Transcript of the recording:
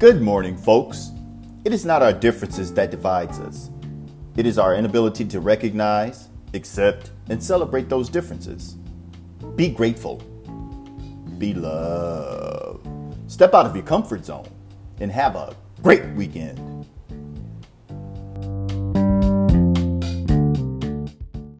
Good morning, folks. It is not our differences that divides us. It is our inability to recognize, accept, and celebrate those differences. Be grateful. Be loved. Step out of your comfort zone and have a great weekend.